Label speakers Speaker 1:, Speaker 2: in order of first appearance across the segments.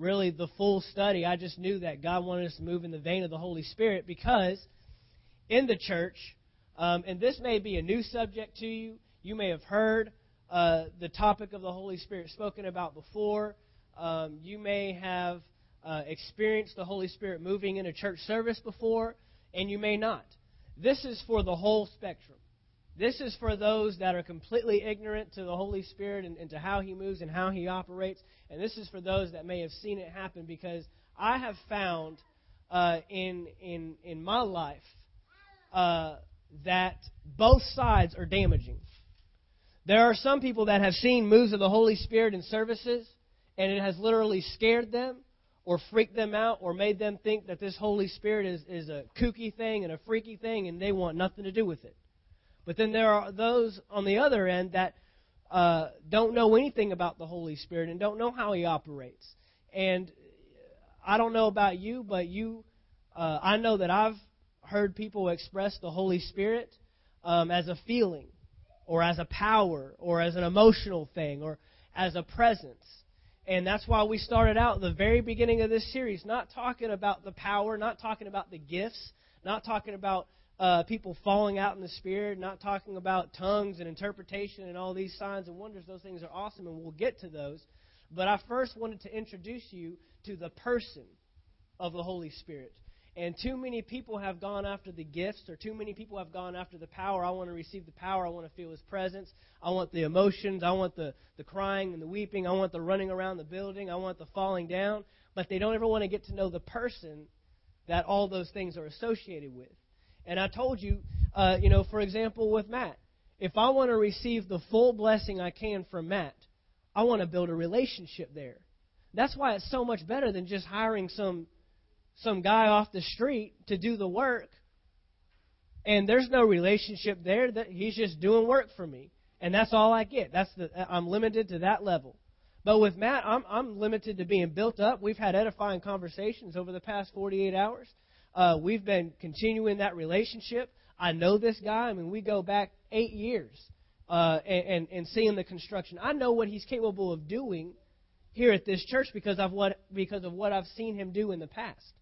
Speaker 1: really the full study. I just knew that God wanted us to move in the vein of the Holy Spirit because in the church, um, and this may be a new subject to you, you may have heard uh, the topic of the Holy Spirit spoken about before. Um, you may have uh, experienced the Holy Spirit moving in a church service before, and you may not. This is for the whole spectrum. This is for those that are completely ignorant to the Holy Spirit and, and, to how He moves and how He operates. And this is for those that may have seen it happen because I have found uh, in, in, in my life uh, that both sides are damaging. There are some people that have seen moves of the Holy Spirit in services, and it has literally scared them or freaked them out or made them think that this Holy Spirit is, is a kooky thing and a freaky thing, and they want nothing to do with it. But then there are those on the other end that uh, don't know anything about the Holy Spirit and don't know how He operates. And I don't know about you, but you, uh, I know that I've heard people express the Holy Spirit um, as a feeling, or as a power, or as an emotional thing, or as a presence. And that's why we started out the very beginning of this series, not talking about the power, not talking about the gifts, not talking about uh, people falling out in the Spirit, not talking about tongues and interpretation and all these signs and wonders. Those things are awesome, and we'll get to those. But I first wanted to introduce you to the person of the Holy Spirit. And too many people have gone after the gifts, or too many people have gone after the power. I want to receive the power. I want to feel His presence. I want the emotions. I want the, the crying and the weeping. I want the running around the building. I want the falling down. But they don't ever want to get to know the person that all those things are associated with. And I told you, uh, you know, for example, with Matt, if I want to receive the full blessing I can from Matt, I want to build a relationship there. That's why it's so much better than just hiring some some guy off the street to do the work and there's no relationship there that he's just doing work for me and that's all I get. That's the I'm limited to that level. But with Matt, I'm I'm limited to being built up. We've had edifying conversations over the past 48 hours. Uh, we've been continuing that relationship. I know this guy. I mean, we go back eight years uh, and, and, and seeing the construction. I know what he's capable of doing here at this church because of what because of what I've seen him do in the past.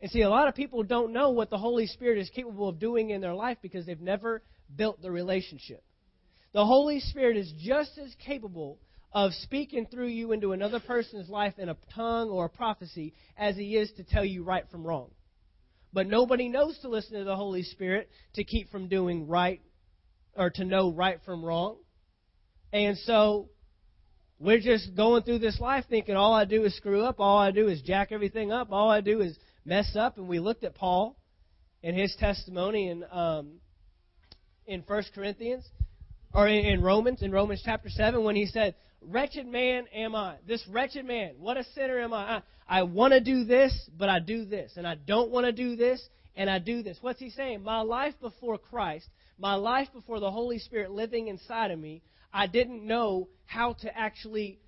Speaker 1: And see, a lot of people don't know what the Holy Spirit is capable of doing in their life because they've never built the relationship. The Holy Spirit is just as capable of speaking through you into another person's life in a tongue or a prophecy as he is to tell you right from wrong. But nobody knows to listen to the Holy Spirit to keep from doing right or to know right from wrong. And so we're just going through this life thinking all I do is screw up, all I do is jack everything up, all I do is mess up. And we looked at Paul and his testimony in um, in First Corinthians or in, in Romans, in Romans chapter seven, when he said, "Wretched man am I. This wretched man. What a sinner am I. I I want to do this, but I do this. And I don't want to do this, and I do this. What's he saying? My life before Christ, my life before the Holy Spirit living inside of me, I didn't know how to actually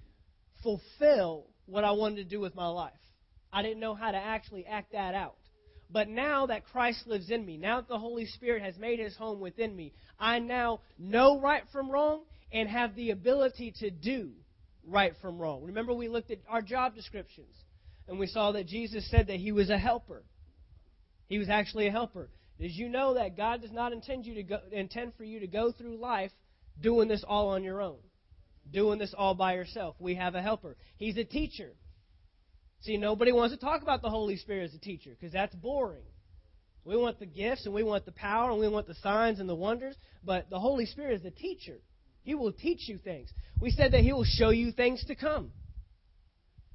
Speaker 1: fulfill what I wanted to do with my life. I didn't know how to actually act that out. But now that Christ lives in me, now that the Holy Spirit has made his home within me, I now know right from wrong and have the ability to do right from wrong. Remember, we looked at our job descriptions and we saw that Jesus said that he was a helper. He was actually a helper. Did you know that God does not intend you to go, intend for you to go through life doing this all on your own, doing this all by yourself? We have a helper. He's a teacher. See, nobody wants to talk about the Holy Spirit as a teacher because that's boring. We want the gifts and we want the power and we want the signs and the wonders, but the Holy Spirit is a teacher. He will teach you things. We said that He will show you things to come.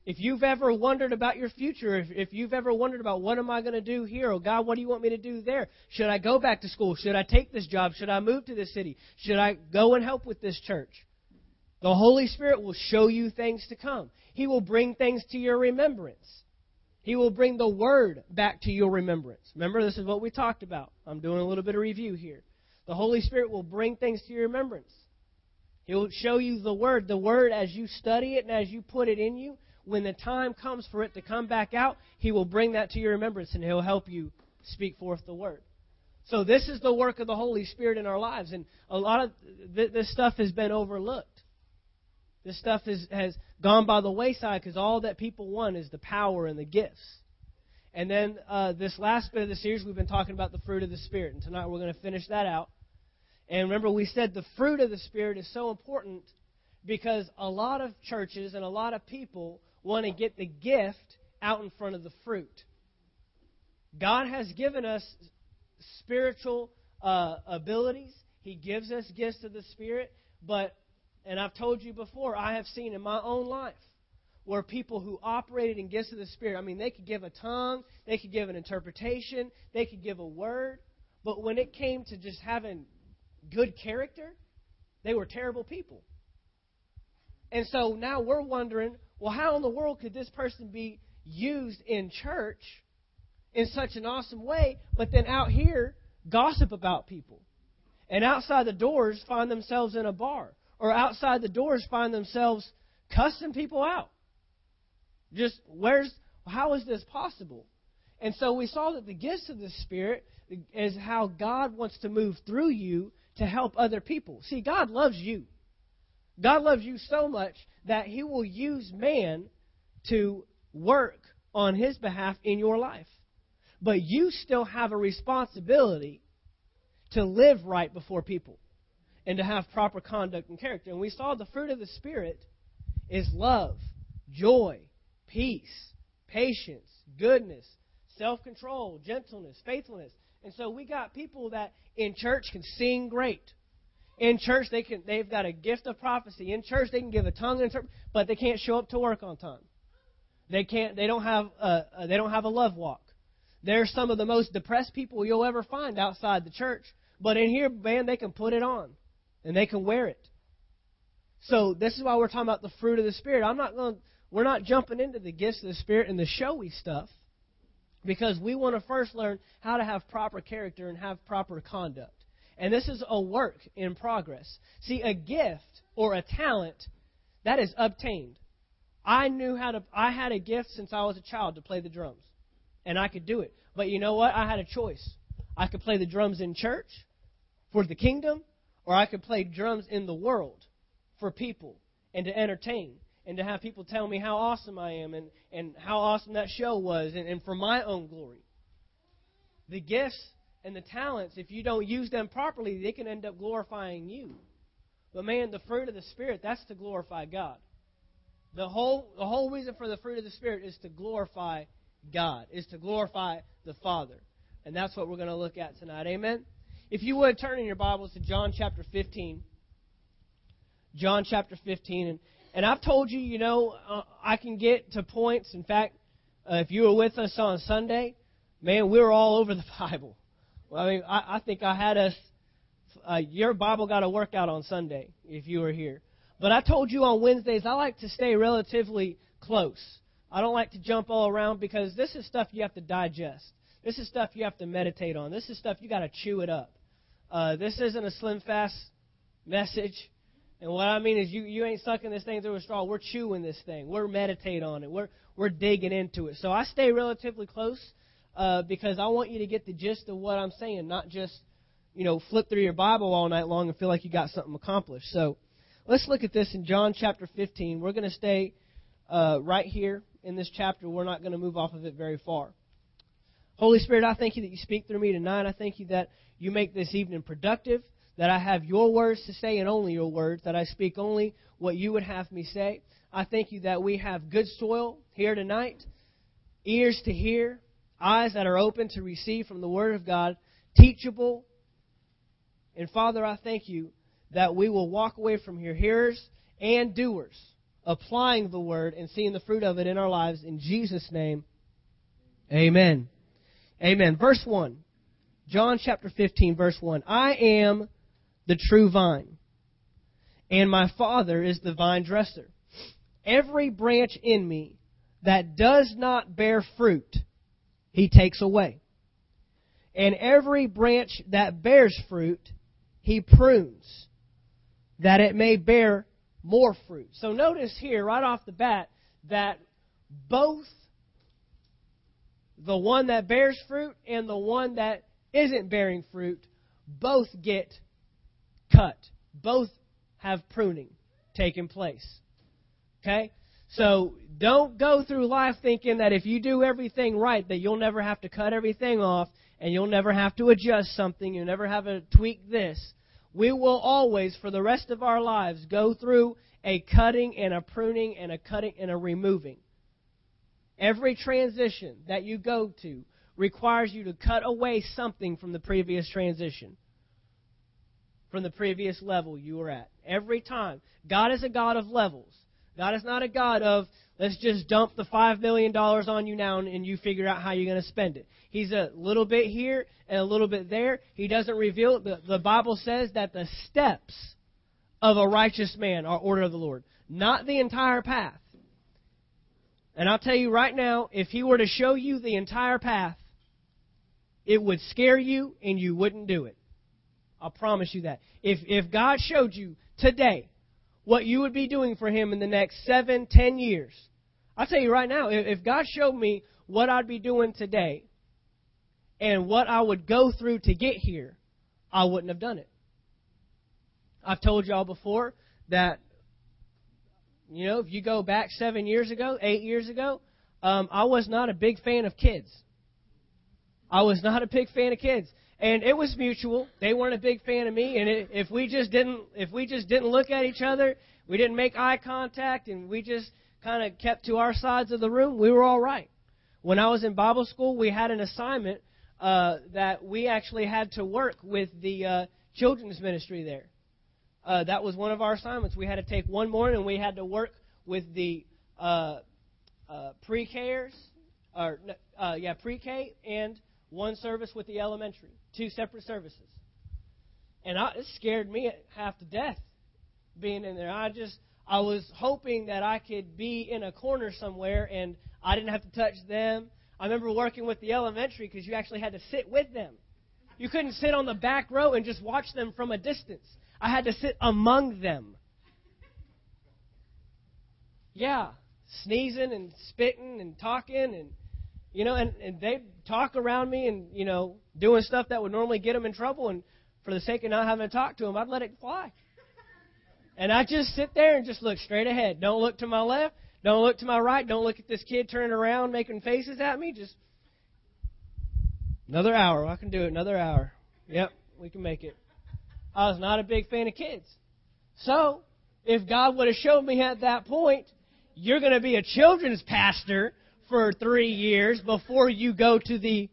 Speaker 1: If you've ever wondered about your future, if, if you've ever wondered about what am I going to do here, or God, what do you want me to do there? Should I go back to school? Should I take this job? Should I move to this city? Should I go and help with this church? The Holy Spirit will show you things to come. He will bring things to your remembrance. He will bring the Word back to your remembrance. Remember, this is what we talked about. I'm doing a little bit of review here. The Holy Spirit will bring things to your remembrance. He will show you the Word. The Word, as you study it and as you put it in you, when the time comes for it to come back out, He will bring that to your remembrance and He'll help you speak forth the word. So this is the work of the Holy Spirit in our lives, and a lot of th- this stuff has been overlooked. This stuff is, has gone by the wayside because all that people want is the power and the gifts. And then uh, this last bit of the series, we've been talking about the fruit of the Spirit. And tonight we're going to finish that out. And remember, we said the fruit of the Spirit is so important because a lot of churches and a lot of people want to get the gift out in front of the fruit. God has given us spiritual uh, abilities, He gives us gifts of the Spirit, but, and I've told you before, I have seen in my own life where people who operated in gifts of the Spirit. I mean, they could give a tongue, they could give an interpretation, they could give a word, but when it came to just having good character, they were terrible people. And so now we're wondering, well, how in the world could this person be used in church in such an awesome way, but then out here gossip about people? And outside the doors find themselves in a bar, or outside the doors find themselves cussing people out. Just where's how is this possible? And so we saw that the gifts of the Spirit is how God wants to move through you to help other people. See, God loves you. God loves you so much that He will use man to work on His behalf in your life. But you still have a responsibility to live right before people and to have proper conduct and character. And we saw the fruit of the Spirit is love, joy, peace, patience, goodness, self control, gentleness, faithfulness. And so we got people that in church can sing great. In church they can they've got a gift of prophecy. In church they can give a tongue interpret, but they can't show up to work on time. They can't they don't have a, they don't have a love walk. They're some of the most depressed people you'll ever find outside the church. But in here, man, they can put it on and they can wear it. So this is why we're talking about the fruit of the Spirit. I'm not going we're not jumping into the gifts of the Spirit and the showy stuff because we want to first learn how to have proper character and have proper conduct. And this is a work in progress. See, a gift or a talent that is obtained. I knew how to, I had a gift since I was a child to play the drums. And I could do it. But you know what? I had a choice. I could play the drums in church for the kingdom, or I could play drums in the world for people and to entertain and to have people tell me how awesome I am and, and how awesome that show was and, and for my own glory. The gifts and the talents, if you don't use them properly, they can end up glorifying you. But man, the fruit of the Spirit, that's to glorify God. The whole, the whole reason for the fruit of the Spirit is to glorify God, is to glorify the Father. And that's what we're going to look at tonight. Amen? If you would turn in your Bibles to John chapter 15. John chapter 15. And and I've told you, you know, uh, I can get to points. In fact, uh, if you were with us on Sunday, man, we were all over the Bible. Well, I mean, I, I think I had us. Uh, your Bible got a workout on Sunday if you were here. But I told you on Wednesdays I like to stay relatively close. I don't like to jump all around because this is stuff you have to digest. This is stuff you have to meditate on. This is stuff you got to chew it up. Uh, this isn't a slim fast message. And what I mean is you, you ain't sucking this thing through a straw. We're chewing this thing. We're meditate on it. We're we're digging into it. So I stay relatively close uh, because I want you to get the gist of what I'm saying, not just you know flip through your Bible all night long and feel like you got something accomplished. So let's look at this in John chapter 15. We're going to stay uh, right here in this chapter. We're not going to move off of it very far. Holy Spirit, I thank you that you speak through me tonight. I thank you that you make this evening productive that I have your words to say and only your words, that I speak only what you would have me say. I thank you that we have good soil here tonight, ears to hear, eyes that are open to receive from the Word of God, teachable. And Father, I thank you that we will walk away from here hearers and doers, applying the Word and seeing the fruit of it in our lives. In Jesus' name, amen. Amen. Verse 1. John chapter 15, verse 1. I am the true vine, and my Father is the vine dresser. Every branch in me that does not bear fruit, he takes away. And every branch that bears fruit, he prunes, that it may bear more fruit. So notice here, right off the bat, that both the one that bears fruit and the one that isn't bearing fruit both get cut. Both have pruning taking place. Okay? So don't go through life thinking that if you do everything right, that you'll never have to cut everything off and you'll never have to adjust something. You'll never have to tweak this. We will always, for the rest of our lives, go through a cutting and a pruning and a cutting and a removing. Every transition that you go to requires you to cut away something from the previous transition, from the previous level you were at. Every time. God is a God of levels. God is not a God of, let's just dump the $5 million on you now and you figure out how you're going to spend it. He's a little bit here and a little bit there. He doesn't reveal it. The, the Bible says that the steps of a righteous man are order of the Lord, not the entire path. And I'll tell you right now, if he were to show you the entire path, it would scare you and you wouldn't do it. I'll promise you that. If, if God showed you today what you would be doing for him in the next seven, ten years, I'll tell you right now, if God showed me what I'd be doing today and what I would go through to get here, I wouldn't have done it. I've told y'all before that, you know, if you go back seven years ago, eight years ago, um, I was not a big fan of kids. I was not a big fan of kids, and it was mutual. They weren't a big fan of me, and it, if we just didn't, if we just didn't look at each other, we didn't make eye contact, and we just kind of kept to our sides of the room, we were all right. When I was in Bible school, we had an assignment uh, that we actually had to work with the uh, children's ministry there. Uh, that was one of our assignments. We had to take one morning and we had to work with the uh, uh, pre-Kers, or uh, yeah, pre-K and one service with the elementary, two separate services. And I, it scared me half to death being in there. I just, I was hoping that I could be in a corner somewhere and I didn't have to touch them. I remember working with the elementary because you actually had to sit with them. You couldn't sit on the back row and just watch them from a distance. I had to sit among them. Yeah, sneezing and spitting and talking and you know, and, and they talk around me and, you know, doing stuff that would normally get them in trouble. And for the sake of not having to talk to them, I'd let it fly. And I just sit there and just look straight ahead. Don't look to my left. Don't look to my right. Don't look at this kid turning around making faces at me. Just another hour. I can do it. Another hour. Yep, we can make it. I was not a big fan of kids. So, if God would have showed me at that point, you're going to be a children's pastor for three years before you go to the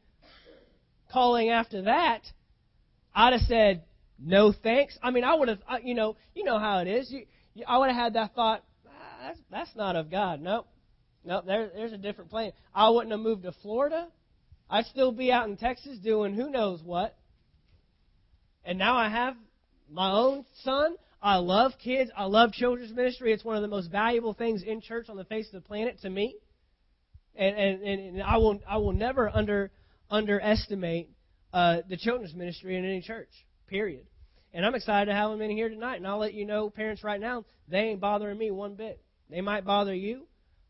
Speaker 1: calling after that, I'd have said, no thanks. I mean, I would have, you know, you know how it is. You, you, I would have had that thought, ah, that's, that's not of God. Nope. Nope, there, there's a different plan. I wouldn't have moved to Florida. I'd still be out in Texas doing who knows what. And now I have my own son. I love kids. I love children's ministry. It's one of the most valuable things in church on the face of the planet to me and, and, and I will I will never under underestimate uh, the children's ministry in any church. Period. And I'm excited to have them in here tonight. And I'll let you know, parents, right now, they ain't bothering me one bit. They might bother you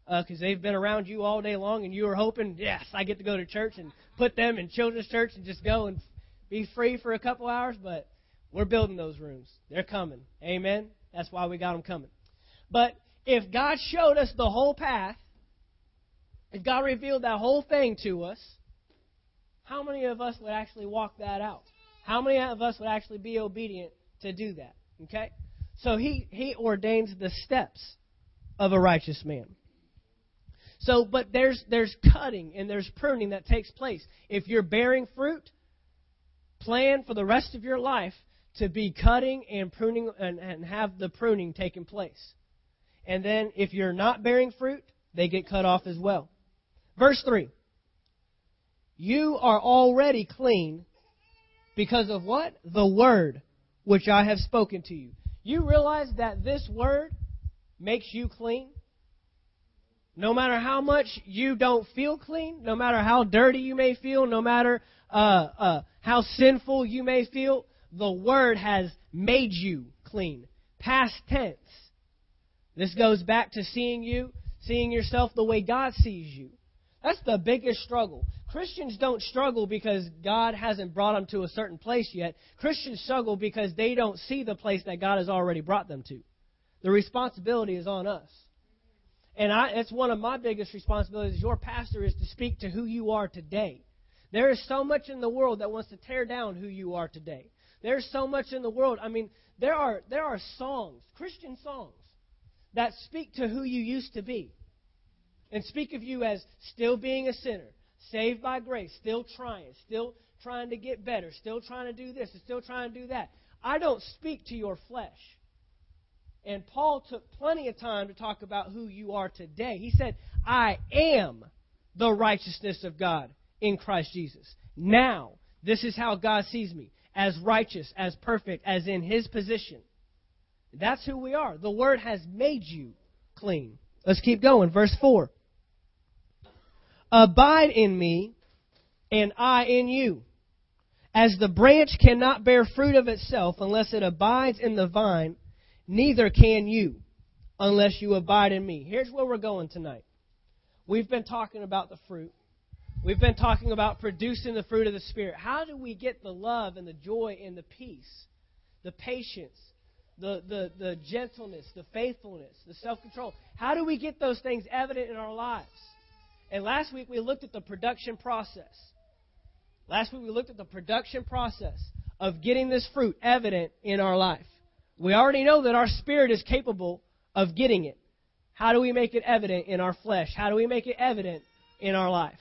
Speaker 1: because uh, they've been around you all day long, and you are hoping, yes, I get to go to church and put them in children's church and just go and be free for a couple hours. But we're building those rooms. They're coming. Amen. That's why we got them coming. But if God showed us the whole path if God revealed that whole thing to us, how many of us would actually walk that out? How many of us would actually be obedient to do that? Okay? So he, he ordains the steps of a righteous man. So, but there's, there's cutting and there's pruning that takes place. If you're bearing fruit, plan for the rest of your life to be cutting and pruning and, and have the pruning taking place. And then if you're not bearing fruit, they get cut off as well. Verse 3. You are already clean because of what? The word which I have spoken to you. You realize that this word makes you clean? No matter how much you don't feel clean, no matter how dirty you may feel, no matter uh, uh, how sinful you may feel, the word has made you clean. Past tense. This goes back to seeing you, seeing yourself the way God sees you. That's the biggest struggle. Christians don't struggle because God hasn't brought them to a certain place yet. Christians struggle because they don't see the place that God has already brought them to. The responsibility is on us. And I, it's one of my biggest responsibilities as your pastor is to speak to who you are today. There is so much in the world that wants to tear down who you are today. There's so much in the world. I mean, there are there are songs, Christian songs, that speak to who you used to be. And speak of you as still being a sinner, saved by grace, still trying, still trying to get better, still trying to do this, and still trying to do that. I don't speak to your flesh. And Paul took plenty of time to talk about who you are today. He said, I am the righteousness of God in Christ Jesus. Now, this is how God sees me as righteous, as perfect, as in His position. That's who we are. The Word has made you clean. Let's keep going. Verse 4. Abide in me, and I in you. As the branch cannot bear fruit of itself unless it abides in the vine, neither can you unless you abide in me. Here's where we're going tonight. We've been talking about the fruit. We've been talking about producing the fruit of the Spirit. How do we get the love and the joy and the peace, the patience, the, the, the gentleness, the faithfulness, the self control? How do we get those things evident in our lives? And last week we looked at the production process. Last week we looked at the production process of getting this fruit evident in our life. We already know that our spirit is capable of getting it. How do we make it evident in our flesh? How do we make it evident in our life?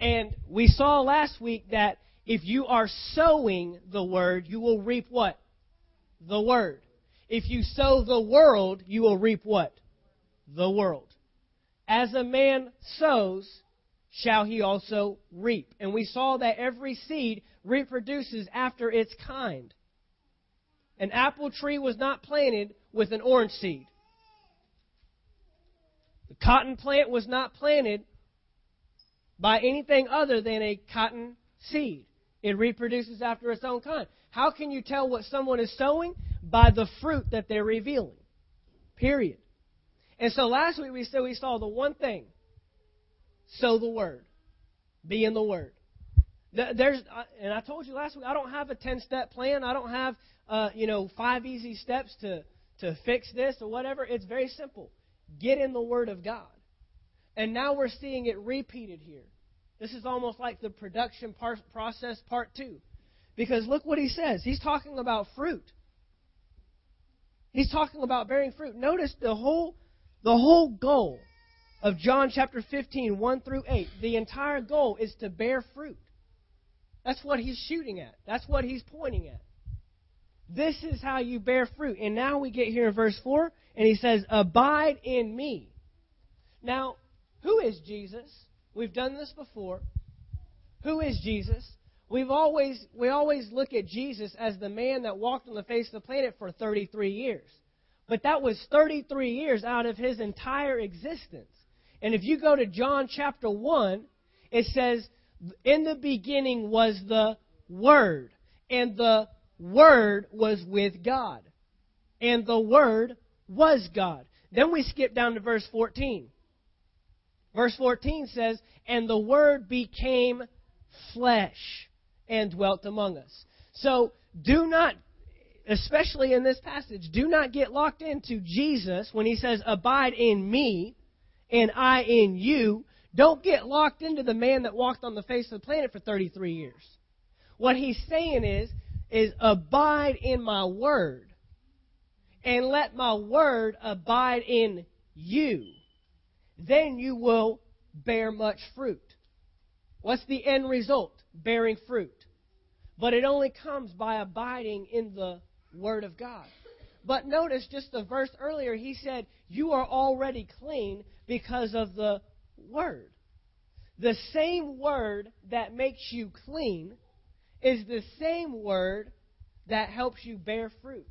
Speaker 1: And we saw last week that if you are sowing the word, you will reap what? The word. If you sow the world, you will reap what? The world. As a man sows, shall he also reap. And we saw that every seed reproduces after its kind. An apple tree was not planted with an orange seed. The cotton plant was not planted by anything other than a cotton seed. It reproduces after its own kind. How can you tell what someone is sowing? By the fruit that they're revealing. Period. And so last week we said we saw the one thing sow the word, be in the word. There's, and I told you last week, I don't have a 10 step plan. I don't have, uh, you know, five easy steps to, to fix this or whatever. It's very simple. Get in the Word of God. And now we're seeing it repeated here. This is almost like the production process part two. Because look what he says. He's talking about fruit. He's talking about bearing fruit. Notice the whole, the whole goal of John chapter 15, 1 through 8. The entire goal is to bear fruit. That's what he's shooting at. That's what he's pointing at. This is how you bear fruit. And now we get here in verse 4, and he says, Abide in me. Now, who is Jesus? We've done this before. Who is Jesus? We've always we always look at Jesus as the man that walked on the face of the planet for 33 years. But that was 33 years out of his entire existence. And if you go to John chapter 1, it says in the beginning was the Word, and the Word was with God, and the Word was God. Then we skip down to verse 14. Verse 14 says, And the Word became flesh and dwelt among us. So do not, especially in this passage, do not get locked into Jesus when he says, Abide in me and I in you. Don't get locked into the man that walked on the face of the planet for 33 years. What he's saying is, is abide in my word and let my word abide in you. Then you will bear much fruit. What's the end result? Bearing fruit. But it only comes by abiding in the word of God. But notice just the verse earlier, he said, You are already clean because of the Word. The same Word that makes you clean is the same Word that helps you bear fruit.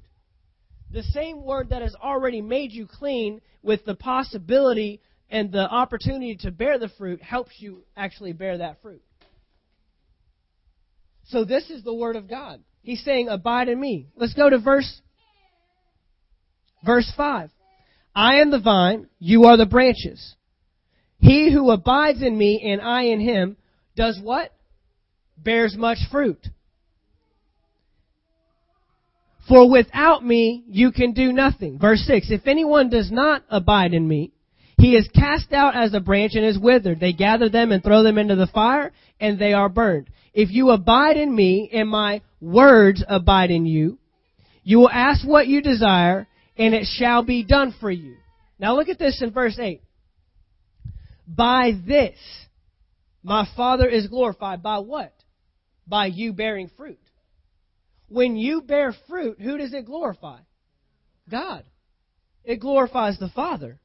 Speaker 1: The same Word that has already made you clean with the possibility and the opportunity to bear the fruit helps you actually bear that fruit. So this is the Word of God. He's saying, Abide in me. Let's go to verse, verse 5. I am the vine, you are the branches. He who abides in me and I in him does what? Bears much fruit. For without me you can do nothing. Verse 6, if anyone does not abide in me, he is cast out as a branch and is withered. They gather them and throw them into the fire, and they are burned. If you abide in me, and my words abide in you, you will ask what you desire, and it shall be done for you. Now look at this in verse 8. By this, my Father is glorified. By what? By you bearing fruit. When you bear fruit, who does it glorify? God. It glorifies the Father.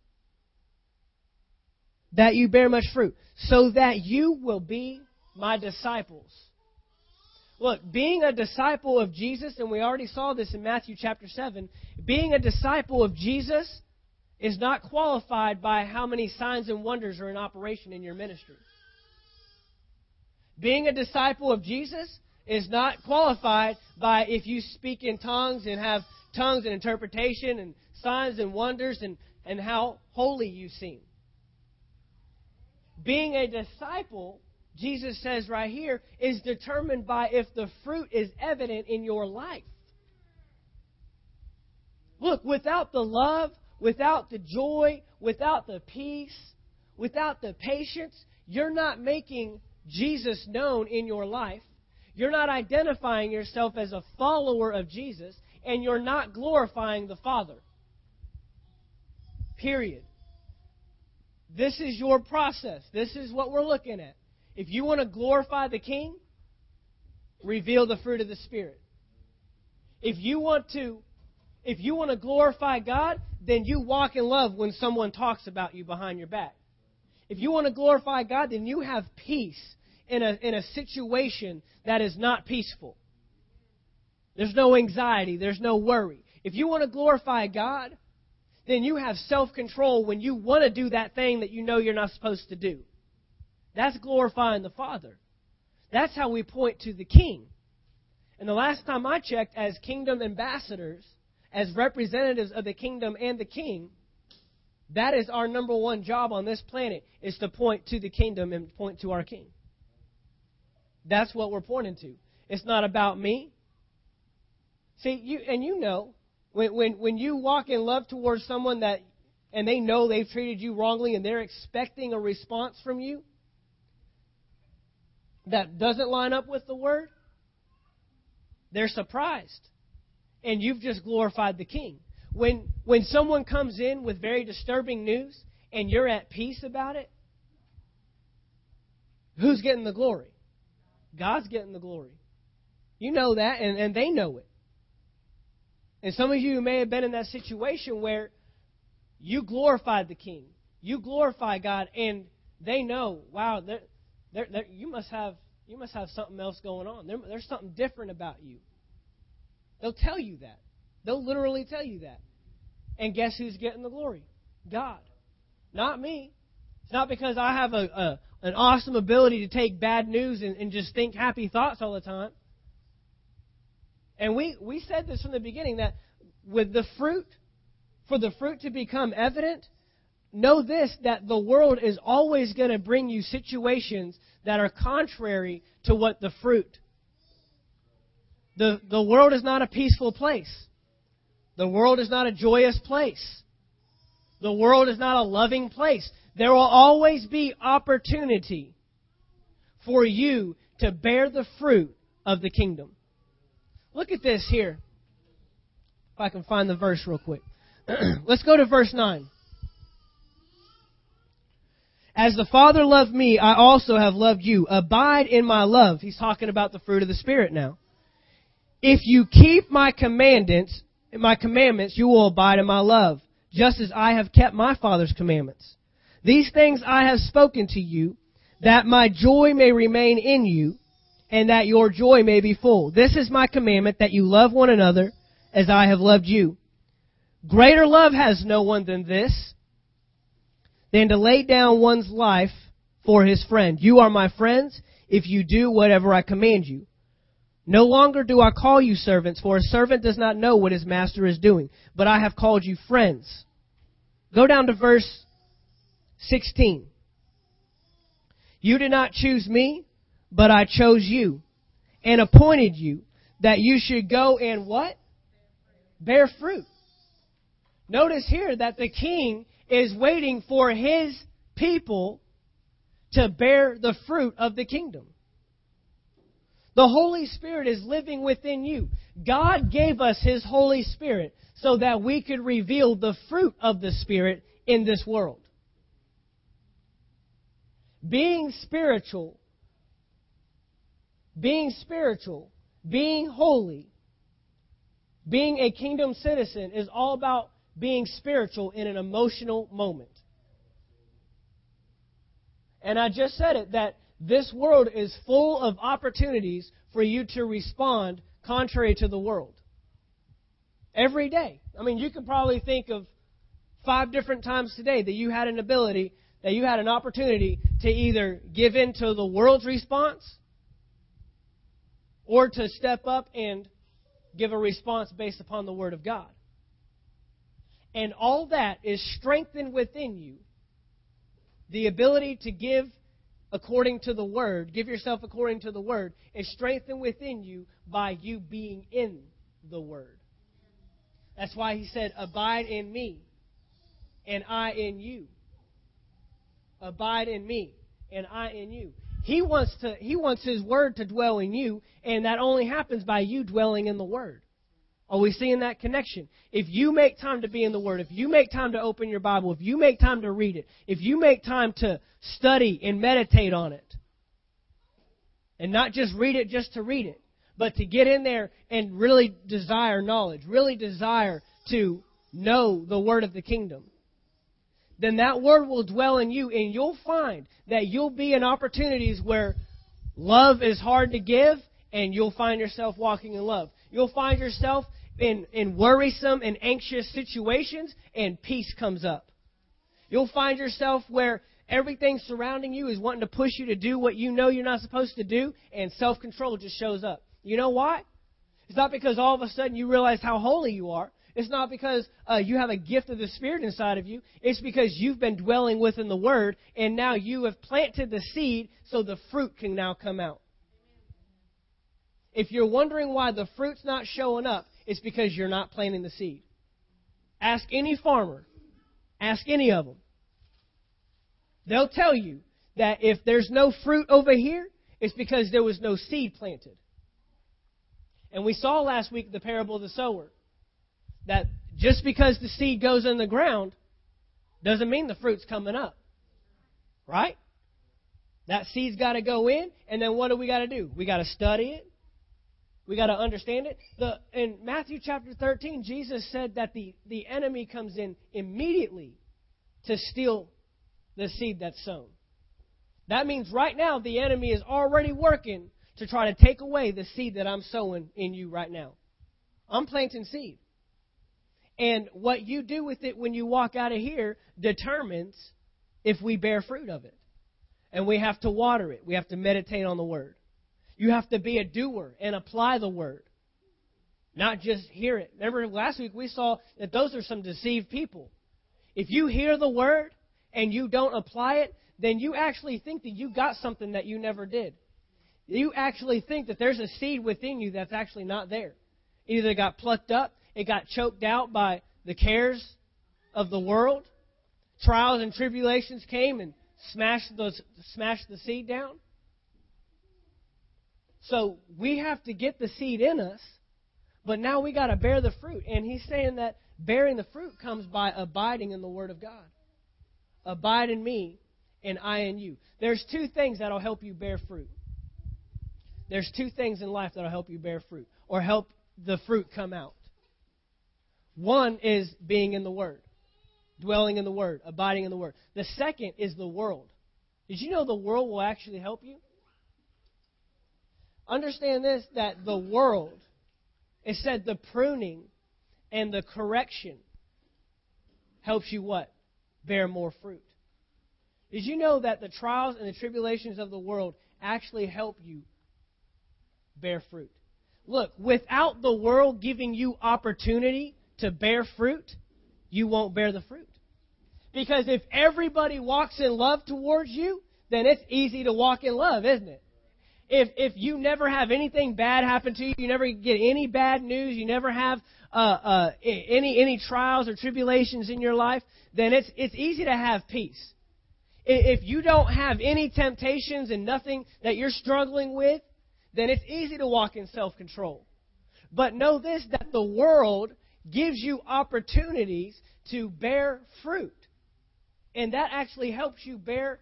Speaker 1: That you bear much fruit, so that you will be my disciples. Look, being a disciple of Jesus, and we already saw this in Matthew chapter 7, being a disciple of Jesus is not qualified by how many signs and wonders are in operation in your ministry. Being a disciple of Jesus is not qualified by if you speak in tongues and have tongues and interpretation and signs and wonders and, and how holy you seem. Being a disciple, Jesus says right here, is determined by if the fruit is evident in your life. Look, without the love, without the joy, without the peace, without the patience, you're not making Jesus known in your life. You're not identifying yourself as a follower of Jesus, and you're not glorifying the Father. Period. This is your process. This is what we're looking at. If you want to glorify the King, reveal the fruit of the Spirit. If you want to if you want to glorify God, then you walk in love when someone talks about you behind your back. If you want to glorify God, then you have peace in a, in a situation that is not peaceful. There's no anxiety, there's no worry. If you want to glorify God, then you have self control when you want to do that thing that you know you're not supposed to do. That's glorifying the Father. That's how we point to the King. And the last time I checked, as kingdom ambassadors, as representatives of the kingdom and the King, that is our number one job on this planet, is to point to the kingdom and point to our King. That's what we're pointing to. It's not about me. See, you and you know, when when when you walk in love towards someone that and they know they've treated you wrongly and they're expecting a response from you that doesn't line up with the word, they're surprised. And you've just glorified the king. When when someone comes in with very disturbing news and you're at peace about it, who's getting the glory? God's getting the glory. You know that, and, and they know it. And some of you may have been in that situation where you glorified the King, you glorify God, and they know, wow, they're, they're, you must have you must have something else going on. There, there's something different about you. They'll tell you that. They'll literally tell you that. And guess who's getting the glory? God, not me. It's not because I have a, a an awesome ability to take bad news and, and just think happy thoughts all the time. And we, we said this from the beginning that with the fruit, for the fruit to become evident, know this that the world is always going to bring you situations that are contrary to what the fruit. The, the world is not a peaceful place. The world is not a joyous place. The world is not a loving place. There will always be opportunity for you to bear the fruit of the kingdom. Look at this here. If I can find the verse real quick. Let's go to verse 9. As the Father loved me, I also have loved you. Abide in my love. He's talking about the fruit of the Spirit now. If you keep my commandments, my commandments, you will abide in my love, just as I have kept my Father's commandments. These things I have spoken to you, that my joy may remain in you, and that your joy may be full. This is my commandment, that you love one another as I have loved you. Greater love has no one than this, than to lay down one's life for his friend. You are my friends if you do whatever I command you. No longer do I call you servants, for a servant does not know what his master is doing, but I have called you friends. Go down to verse 16. You did not choose me, but I chose you and appointed you that you should go and what? bear fruit. Notice here that the king is waiting for his people to bear the fruit of the kingdom. The Holy Spirit is living within you. God gave us His Holy Spirit so that we could reveal the fruit of the Spirit in this world. Being spiritual, being spiritual, being holy, being a kingdom citizen is all about being spiritual in an emotional moment. And I just said it that this world is full of opportunities for you to respond contrary to the world. Every day. I mean, you can probably think of five different times today that you had an ability, that you had an opportunity to either give in to the world's response or to step up and give a response based upon the Word of God. And all that is strengthened within you. The ability to give according to the Word, give yourself according to the Word, is strengthened within you by you being in the Word. That's why he said, Abide in me, and I in you. Abide in me, and I in you. He wants to he wants his word to dwell in you, and that only happens by you dwelling in the word. Are we seeing that connection? If you make time to be in the Word, if you make time to open your Bible, if you make time to read it, if you make time to study and meditate on it, and not just read it just to read it, but to get in there and really desire knowledge, really desire to know the Word of the kingdom, then that Word will dwell in you, and you'll find that you'll be in opportunities where love is hard to give, and you'll find yourself walking in love. You'll find yourself in, in worrisome and anxious situations, and peace comes up. You'll find yourself where everything surrounding you is wanting to push you to do what you know you're not supposed to do, and self control just shows up. You know why? It's not because all of a sudden you realize how holy you are. It's not because uh, you have a gift of the Spirit inside of you. It's because you've been dwelling within the Word, and now you have planted the seed so the fruit can now come out. If you're wondering why the fruit's not showing up, it's because you're not planting the seed. Ask any farmer, ask any of them. They'll tell you that if there's no fruit over here, it's because there was no seed planted. And we saw last week the parable of the sower that just because the seed goes in the ground doesn't mean the fruit's coming up. Right? That seed's got to go in, and then what do we got to do? We got to study it. We got to understand it. The, in Matthew chapter 13, Jesus said that the, the enemy comes in immediately to steal the seed that's sown. That means right now the enemy is already working to try to take away the seed that I'm sowing in you right now. I'm planting seed. And what you do with it when you walk out of here determines if we bear fruit of it. And we have to water it. We have to meditate on the word. You have to be a doer and apply the word, not just hear it. Remember last week we saw that those are some deceived people. If you hear the word and you don't apply it, then you actually think that you got something that you never did. You actually think that there's a seed within you that's actually not there. Either it got plucked up, it got choked out by the cares of the world, trials and tribulations came and smashed those smashed the seed down so we have to get the seed in us, but now we got to bear the fruit. And he's saying that bearing the fruit comes by abiding in the Word of God. Abide in me, and I in you. There's two things that'll help you bear fruit. There's two things in life that'll help you bear fruit or help the fruit come out. One is being in the Word, dwelling in the Word, abiding in the Word. The second is the world. Did you know the world will actually help you? Understand this that the world, it said the pruning and the correction helps you what? Bear more fruit. Did you know that the trials and the tribulations of the world actually help you bear fruit? Look, without the world giving you opportunity to bear fruit, you won't bear the fruit. Because if everybody walks in love towards you, then it's easy to walk in love, isn't it? If if you never have anything bad happen to you, you never get any bad news, you never have uh, uh, any any trials or tribulations in your life, then it's it's easy to have peace. If you don't have any temptations and nothing that you're struggling with, then it's easy to walk in self control. But know this that the world gives you opportunities to bear fruit. And that actually helps you bear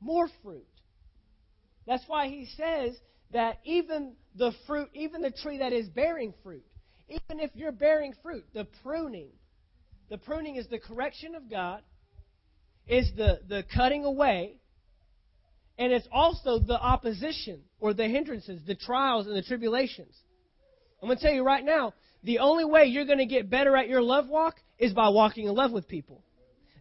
Speaker 1: more fruit. That's why he says that even the fruit, even the tree that is bearing fruit, even if you're bearing fruit, the pruning, the pruning is the correction of God, is the, the cutting away, and it's also the opposition or the hindrances, the trials and the tribulations. I'm going to tell you right now, the only way you're going to get better at your love walk is by walking in love with people.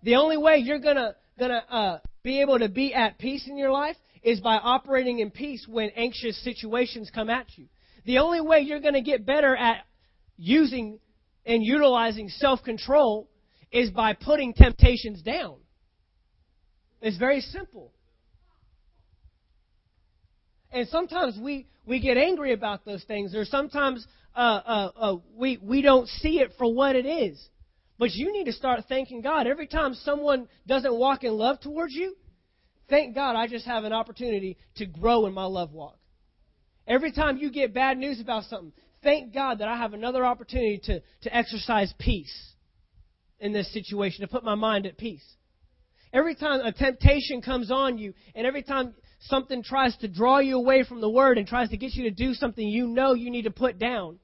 Speaker 1: The only way you're going to going to uh, be able to be at peace in your life is by operating in peace when anxious situations come at you. The only way you're going to get better at using and utilizing self control is by putting temptations down. It's very simple. And sometimes we, we get angry about those things, or sometimes uh, uh, uh, we, we don't see it for what it is. But you need to start thanking God. Every time someone doesn't walk in love towards you, thank God I just have an opportunity to grow in my love walk. Every time you get bad news about something, thank God that I have another opportunity to, to exercise peace in this situation, to put my mind at peace. Every time a temptation comes on you, and every time something tries to draw you away from the Word and tries to get you to do something you know you need to put down,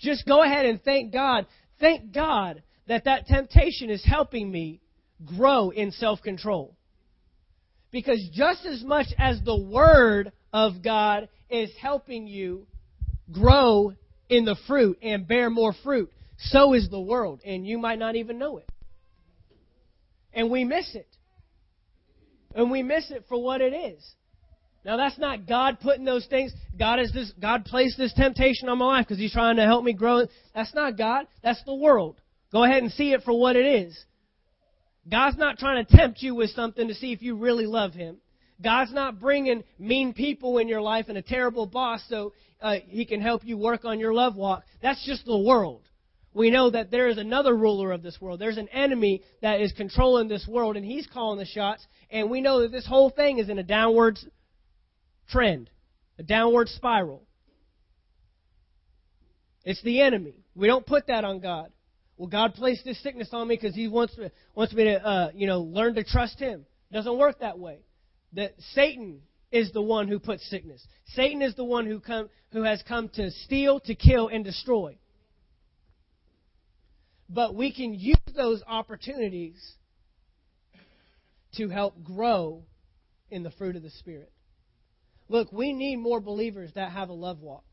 Speaker 1: just go ahead and thank God. Thank God that that temptation is helping me grow in self control. Because just as much as the Word of God is helping you grow in the fruit and bear more fruit, so is the world. And you might not even know it. And we miss it. And we miss it for what it is. Now that's not God putting those things. God is this. God placed this temptation on my life because He's trying to help me grow. That's not God. That's the world. Go ahead and see it for what it is. God's not trying to tempt you with something to see if you really love Him. God's not bringing mean people in your life and a terrible boss so uh, He can help you work on your love walk. That's just the world. We know that there is another ruler of this world. There's an enemy that is controlling this world, and he's calling the shots. And we know that this whole thing is in a downward trend, a downward spiral. It's the enemy. We don't put that on God. Well, God placed this sickness on me because He wants me, wants me to, uh, you know, learn to trust Him. It doesn't work that way. That Satan is the one who puts sickness. Satan is the one who come, who has come to steal, to kill, and destroy. But we can use those opportunities to help grow in the fruit of the Spirit. Look, we need more believers that have a love walk.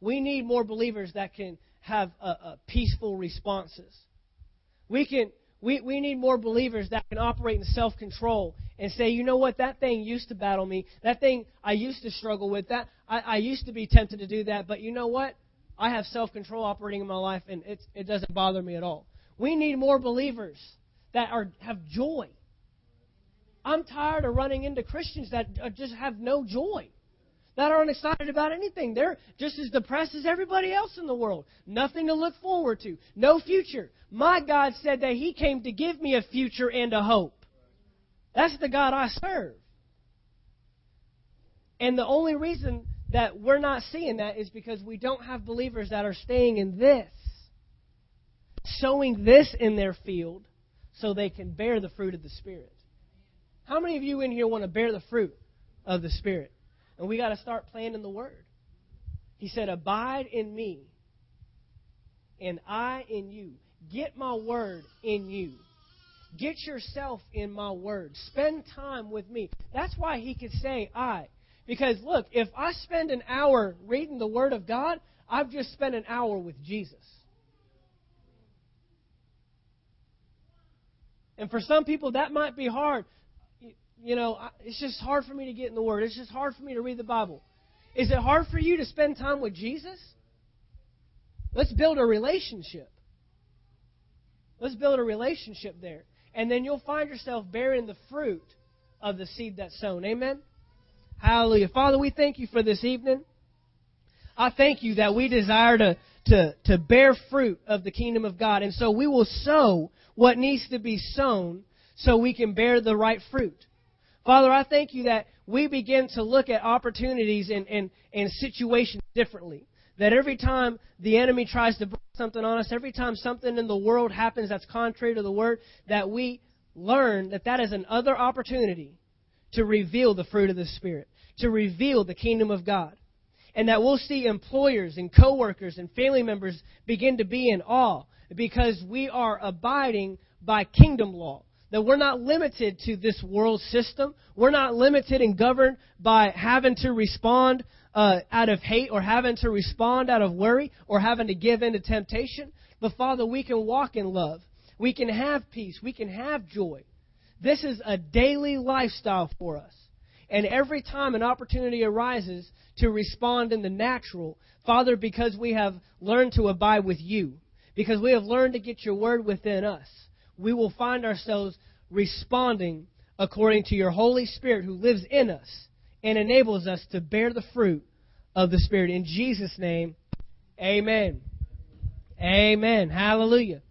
Speaker 1: We need more believers that can have a, a peaceful responses. We can we, we need more believers that can operate in self control and say, you know what, that thing used to battle me. That thing I used to struggle with. That I, I used to be tempted to do that, but you know what? I have self control operating in my life and it's, it doesn't bother me at all. We need more believers that are have joy. I'm tired of running into Christians that just have no joy that aren't excited about anything. They're just as depressed as everybody else in the world. Nothing to look forward to. No future. My God said that He came to give me a future and a hope. That's the God I serve. And the only reason that we're not seeing that is because we don't have believers that are staying in this, sowing this in their field so they can bear the fruit of the Spirit. How many of you in here want to bear the fruit of the Spirit? And we got to start planting the word. He said, Abide in me, and I in you. Get my word in you. Get yourself in my word. Spend time with me. That's why he could say, I. Because look, if I spend an hour reading the word of God, I've just spent an hour with Jesus. And for some people, that might be hard you know, it's just hard for me to get in the Word. It's just hard for me to read the Bible. Is it hard for you to spend time with Jesus? Let's build a relationship. Let's build a relationship there. And then you'll find yourself bearing the fruit of the seed that's sown. Amen? Hallelujah. Father, we thank you for this evening. I thank you that we desire to, to, to bear fruit of the kingdom of God. And so we will sow what needs to be sown so we can bear the right fruit. Father, I thank you that we begin to look at opportunities and, and, and situations differently. That every time the enemy tries to bring something on us, every time something in the world happens that's contrary to the word, that we learn that that is another opportunity to reveal the fruit of the Spirit, to reveal the kingdom of God. And that we'll see employers and coworkers and family members begin to be in awe because we are abiding by kingdom law. That we're not limited to this world system. We're not limited and governed by having to respond uh, out of hate or having to respond out of worry or having to give in to temptation. But Father, we can walk in love. We can have peace. We can have joy. This is a daily lifestyle for us. And every time an opportunity arises to respond in the natural, Father, because we have learned to abide with you, because we have learned to get your word within us, we will find ourselves responding according to your Holy Spirit who lives in us and enables us to bear the fruit of the Spirit. In Jesus' name, amen. Amen. Hallelujah.